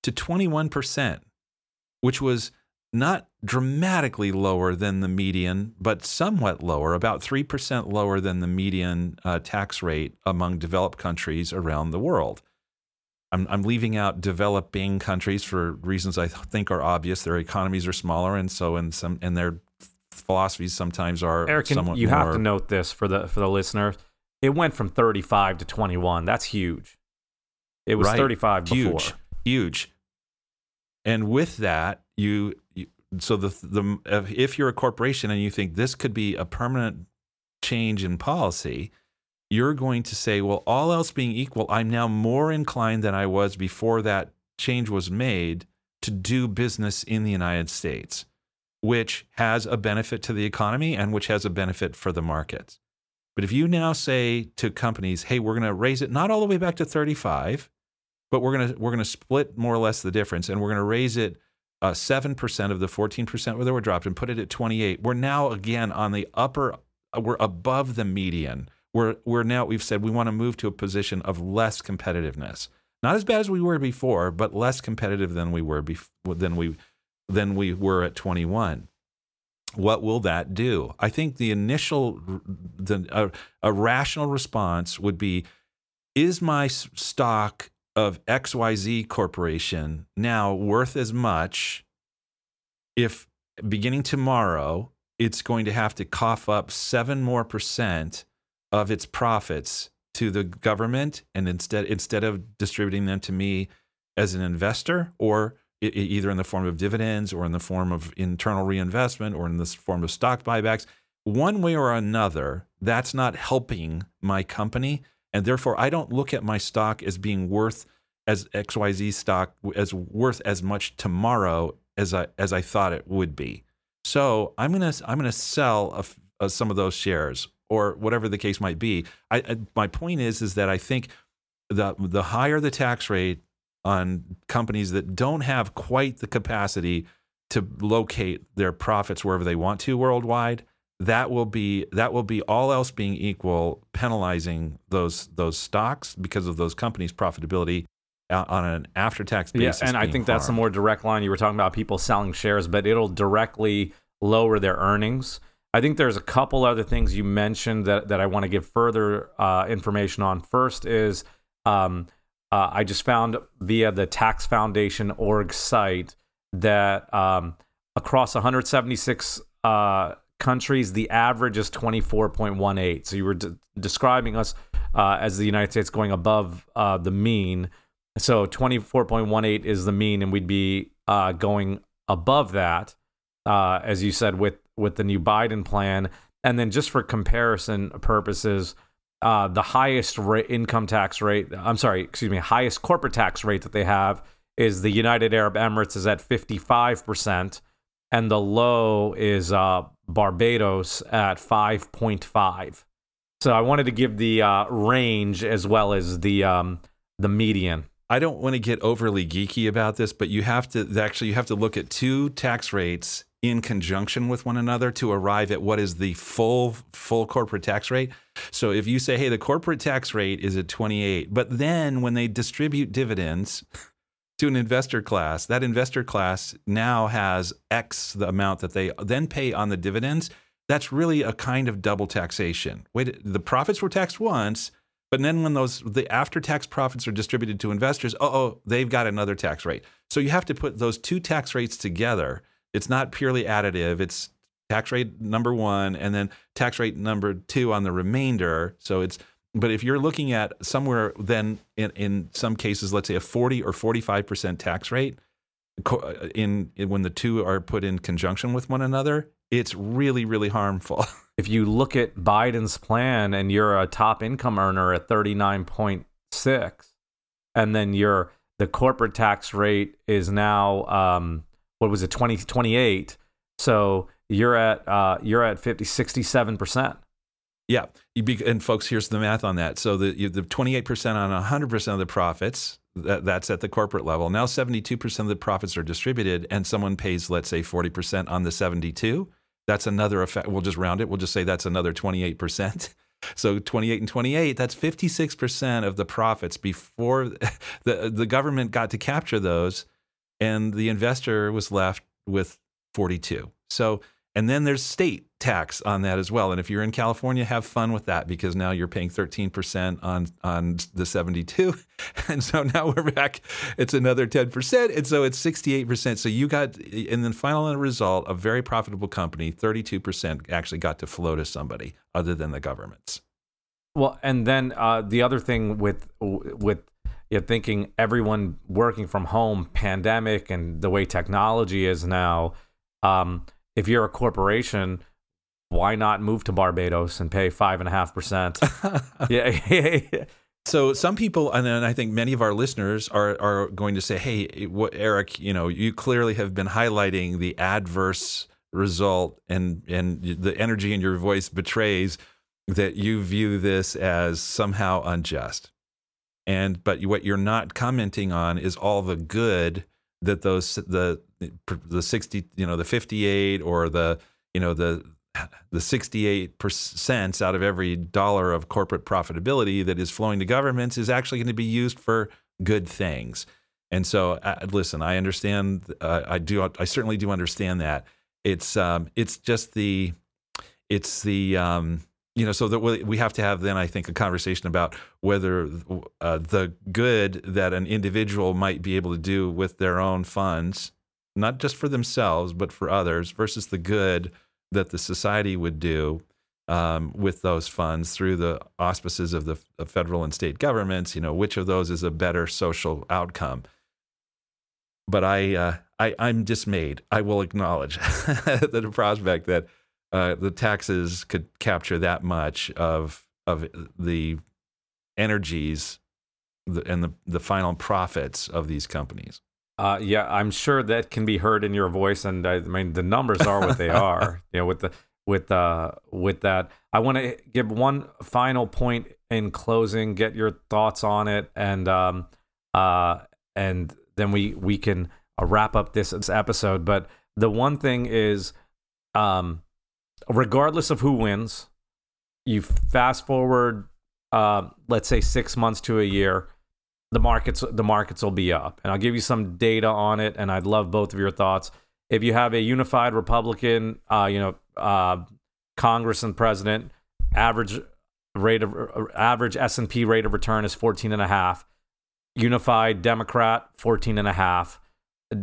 to 21 percent, which was not dramatically lower than the median, but somewhat lower, about 3% lower than the median uh, tax rate among developed countries around the world. I'm, I'm, leaving out developing countries for reasons I think are obvious. Their economies are smaller, and so in some and their philosophies sometimes are Eric, somewhat you more, have to note this for the for the listener. It went from 35 to 21. That's huge. It was right. 35 before. Huge, huge. And with that, you, you so the the if you're a corporation and you think this could be a permanent change in policy, you're going to say, well, all else being equal, I'm now more inclined than I was before that change was made to do business in the United States, which has a benefit to the economy and which has a benefit for the markets. But if you now say to companies, hey, we're going to raise it not all the way back to 35, but we're going to we're going to split more or less the difference and we're going to raise it uh, 7% of the 14% where they were dropped and put it at 28. We're now again on the upper, uh, we're above the median. We're, we're now, we've said we want to move to a position of less competitiveness. Not as bad as we were before, but less competitive than we were before, than we, than we were at 21 what will that do? I think the initial, the a, a, rational response would be: Is my stock of XYZ Corporation now worth as much if beginning tomorrow it's going to have to cough up seven more percent of its profits to the government and instead instead of distributing them to me as an investor or either in the form of dividends or in the form of internal reinvestment or in the form of stock buybacks one way or another that's not helping my company and therefore I don't look at my stock as being worth as XYZ stock as worth as much tomorrow as I as I thought it would be. So I'm gonna I'm gonna sell a, a, some of those shares or whatever the case might be. I, I, my point is is that I think the the higher the tax rate on companies that don't have quite the capacity to locate their profits wherever they want to worldwide, that will be that will be all else being equal penalizing those those stocks because of those companies' profitability on an after-tax basis. Yeah, and I think harmed. that's the more direct line. You were talking about people selling shares, but it'll directly lower their earnings. I think there's a couple other things you mentioned that, that I want to give further uh, information on. First is um, uh, I just found via the Tax Foundation org site that um, across 176 uh, countries, the average is 24.18. So you were de- describing us uh, as the United States going above uh, the mean. So 24.18 is the mean, and we'd be uh, going above that, uh, as you said, with with the new Biden plan. And then just for comparison purposes, uh, the highest income tax rate, I'm sorry, excuse me, highest corporate tax rate that they have is the United Arab Emirates is at 55%. and the low is uh, Barbados at 5.5. So I wanted to give the uh, range as well as the um, the median. I don't want to get overly geeky about this, but you have to actually you have to look at two tax rates in conjunction with one another to arrive at what is the full full corporate tax rate. So if you say, "Hey, the corporate tax rate is at 28," but then when they distribute dividends to an investor class, that investor class now has X the amount that they then pay on the dividends. That's really a kind of double taxation. Wait, the profits were taxed once, but then when those the after tax profits are distributed to investors, oh, they've got another tax rate. So you have to put those two tax rates together. It's not purely additive. It's tax rate number one and then tax rate number two on the remainder. So it's but if you're looking at somewhere then in, in some cases, let's say a 40 or 45% tax rate in, in when the two are put in conjunction with one another, it's really, really harmful. If you look at Biden's plan and you're a top income earner at 39.6, and then your the corporate tax rate is now um, what was it 20 28 so you're at uh, you're at 50 67 percent yeah and folks here's the math on that so the the 28 percent on 100 percent of the profits that, that's at the corporate level now 72 percent of the profits are distributed and someone pays let's say 40 percent on the 72 that's another effect. We'll just round it. We'll just say that's another 28%. So 28 and 28, that's 56% of the profits before the, the government got to capture those and the investor was left with 42. So and then there's state tax on that as well. And if you're in California, have fun with that because now you're paying 13% on on the 72. And so now we're back. It's another 10%. And so it's 68%. So you got, and then final result, a very profitable company, 32% actually got to flow to somebody other than the governments. Well, and then uh, the other thing with with you're thinking everyone working from home, pandemic, and the way technology is now. Um, if you're a corporation, why not move to Barbados and pay five and a half percent? Yeah. So some people, and then I think many of our listeners are are going to say, "Hey, what, Eric? You know, you clearly have been highlighting the adverse result, and and the energy in your voice betrays that you view this as somehow unjust." And but what you're not commenting on is all the good that those the the 60 you know the 58 or the you know the the 68 percent out of every dollar of corporate profitability that is flowing to governments is actually going to be used for good things. And so uh, listen i understand uh, i do i certainly do understand that. It's um, it's just the it's the um, you know, so that we have to have then, I think, a conversation about whether uh, the good that an individual might be able to do with their own funds, not just for themselves, but for others, versus the good that the society would do um, with those funds through the auspices of the of federal and state governments. You know, which of those is a better social outcome? But I, uh, I, I'm dismayed. I will acknowledge the prospect that uh, the taxes could capture that much of of the energies and the the final profits of these companies. Uh, yeah, I'm sure that can be heard in your voice, and I mean the numbers are what they are. you know, with the with uh with that, I want to give one final point in closing. Get your thoughts on it, and um uh and then we we can uh, wrap up this, this episode. But the one thing is, um, regardless of who wins, you fast forward, uh, let's say six months to a year, the markets the markets will be up, and I'll give you some data on it, and I'd love both of your thoughts. If you have a unified Republican, uh, you know, uh, Congress and president, average rate of average S and P rate of return is fourteen and a half. Unified Democrat, fourteen and a half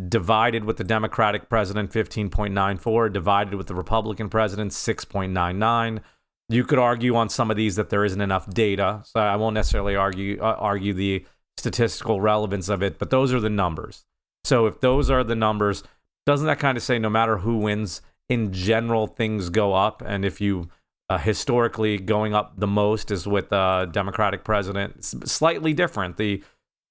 divided with the Democratic president 15.94, divided with the Republican president 6.99. You could argue on some of these that there isn't enough data, so I won't necessarily argue uh, argue the statistical relevance of it, but those are the numbers. So if those are the numbers, doesn't that kind of say no matter who wins, in general things go up, and if you uh, historically going up the most is with the uh, Democratic president, it's slightly different. The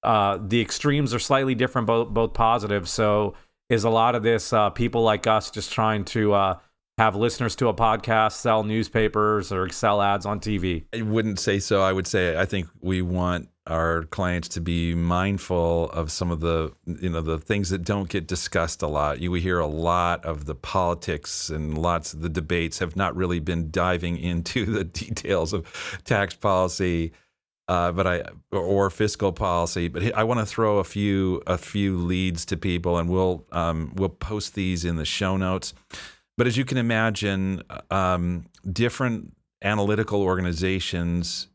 uh, the extremes are slightly different, both both positive. So is a lot of this uh, people like us just trying to uh, have listeners to a podcast, sell newspapers, or sell ads on TV? I wouldn't say so. I would say I think we want our clients to be mindful of some of the you know the things that don't get discussed a lot. You we hear a lot of the politics and lots of the debates have not really been diving into the details of tax policy, uh, but I or fiscal policy. But I want to throw a few a few leads to people, and we'll um, we'll post these in the show notes. But as you can imagine, um, different analytical organizations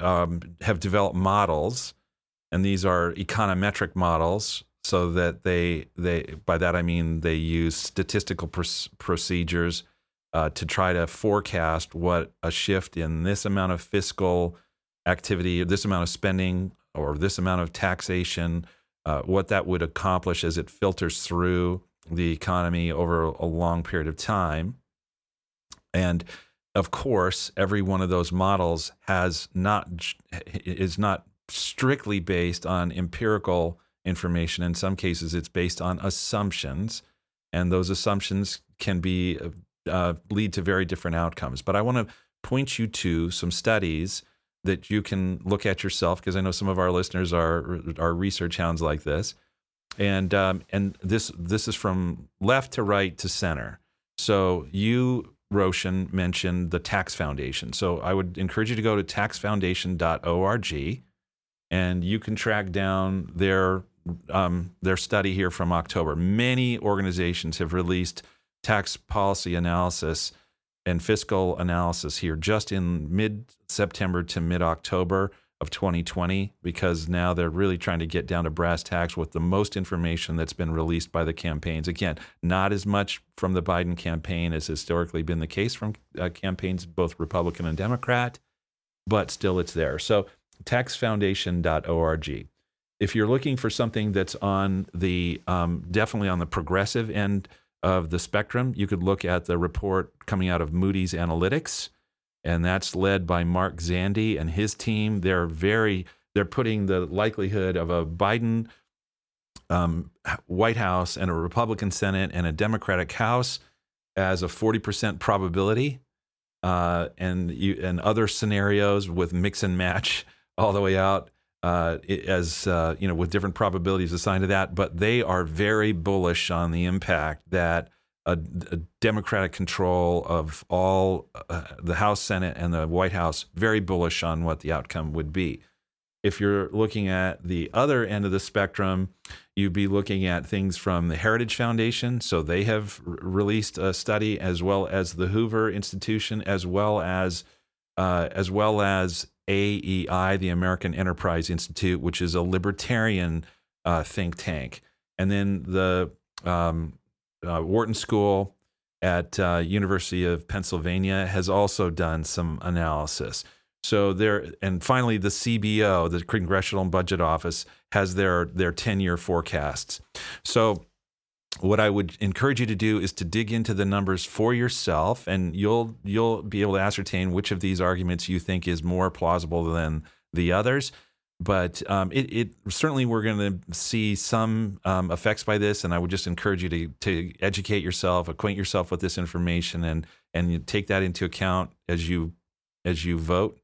um, have developed models, and these are econometric models, so that they they by that I mean they use statistical pr- procedures uh, to try to forecast what a shift in this amount of fiscal activity, this amount of spending, or this amount of taxation, uh, what that would accomplish as it filters through the economy over a long period of time. And of course, every one of those models has not is not strictly based on empirical information. In some cases, it's based on assumptions, and those assumptions can be uh, lead to very different outcomes. But I want to point you to some studies that you can look at yourself because I know some of our listeners are are research hounds like this, and um, and this this is from left to right to center. So you Roshan mentioned the Tax Foundation. So I would encourage you to go to taxfoundation.org and you can track down their um, their study here from October. Many organizations have released tax policy analysis and fiscal analysis here just in mid September to mid October of 2020 because now they're really trying to get down to brass tacks with the most information that's been released by the campaigns. Again, not as much from the Biden campaign as historically been the case from uh, campaigns, both Republican and Democrat, but still it's there. So, taxfoundation.org. If you're looking for something that's on the um, definitely on the progressive end of the spectrum, you could look at the report coming out of Moody's Analytics and that's led by Mark Zandi and his team. They're very they're putting the likelihood of a Biden um, White House and a Republican Senate and a Democratic House as a 40% probability, uh, and you, and other scenarios with mix and match all the way out uh, as uh, you know with different probabilities assigned to that. But they are very bullish on the impact that a, a Democratic control of all uh, the House, Senate, and the White House, very bullish on what the outcome would be. If you're looking at the other end of the spectrum, you'd be looking at things from the Heritage Foundation. So they have r- released a study, as well as the Hoover Institution, as well as uh, as well as AEI, the American Enterprise Institute, which is a libertarian uh, think tank, and then the um, uh, Wharton School at uh, University of Pennsylvania has also done some analysis. So there, and finally, the CBO, the Congressional Budget Office, has their their ten year forecasts. So what I would encourage you to do is to dig into the numbers for yourself, and you'll you'll be able to ascertain which of these arguments you think is more plausible than the others but um, it, it, certainly we're going to see some um, effects by this, and I would just encourage you to to educate yourself, acquaint yourself with this information, and and take that into account as you as you vote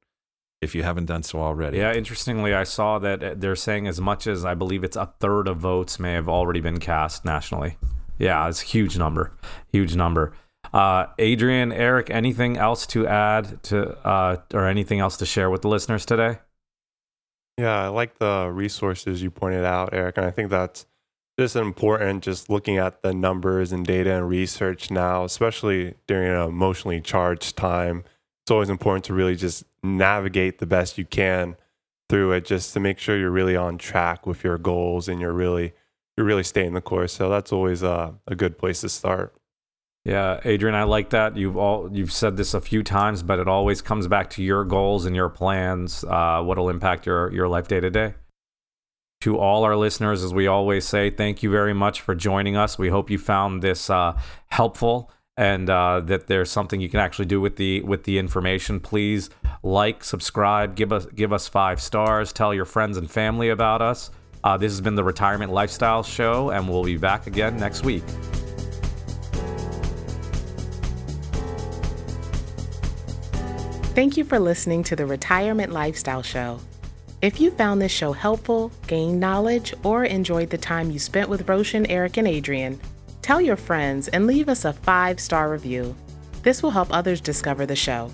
if you haven't done so already. Yeah, interestingly, I saw that uh, they're saying as much as I believe it's a third of votes may have already been cast nationally. Yeah, it's a huge number, huge number. Uh, Adrian, Eric, anything else to add to uh, or anything else to share with the listeners today? Yeah, I like the resources you pointed out, Eric. And I think that's just important, just looking at the numbers and data and research now, especially during an emotionally charged time. It's always important to really just navigate the best you can through it just to make sure you're really on track with your goals and you're really you're really staying the course. So that's always a, a good place to start. Yeah, Adrian, I like that. You've all you've said this a few times, but it always comes back to your goals and your plans. Uh, what'll impact your your life day to day. To all our listeners, as we always say, thank you very much for joining us. We hope you found this uh, helpful and uh, that there's something you can actually do with the with the information. Please like, subscribe, give us give us five stars, tell your friends and family about us. Uh, this has been the Retirement Lifestyle Show, and we'll be back again next week. Thank you for listening to the Retirement Lifestyle Show. If you found this show helpful, gained knowledge, or enjoyed the time you spent with Roshan, Eric, and Adrian, tell your friends and leave us a five star review. This will help others discover the show.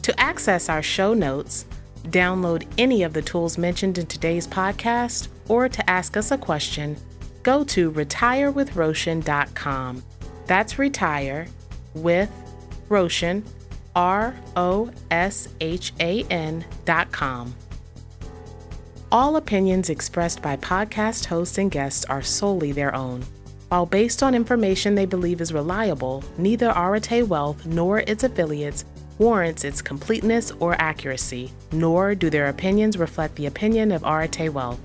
To access our show notes, download any of the tools mentioned in today's podcast, or to ask us a question, go to retirewithroshan.com. That's retire with Roshan R O S H A N dot com. All opinions expressed by podcast hosts and guests are solely their own. While based on information they believe is reliable, neither Arete Wealth nor its affiliates warrants its completeness or accuracy, nor do their opinions reflect the opinion of Arete Wealth.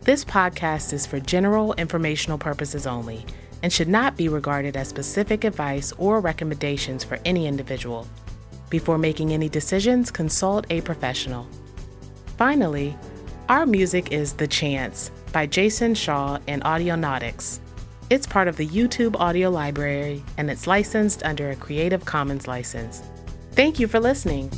This podcast is for general informational purposes only and should not be regarded as specific advice or recommendations for any individual. Before making any decisions, consult a professional. Finally, our music is The Chance by Jason Shaw and Audionautix. It's part of the YouTube audio library and it's licensed under a Creative Commons license. Thank you for listening.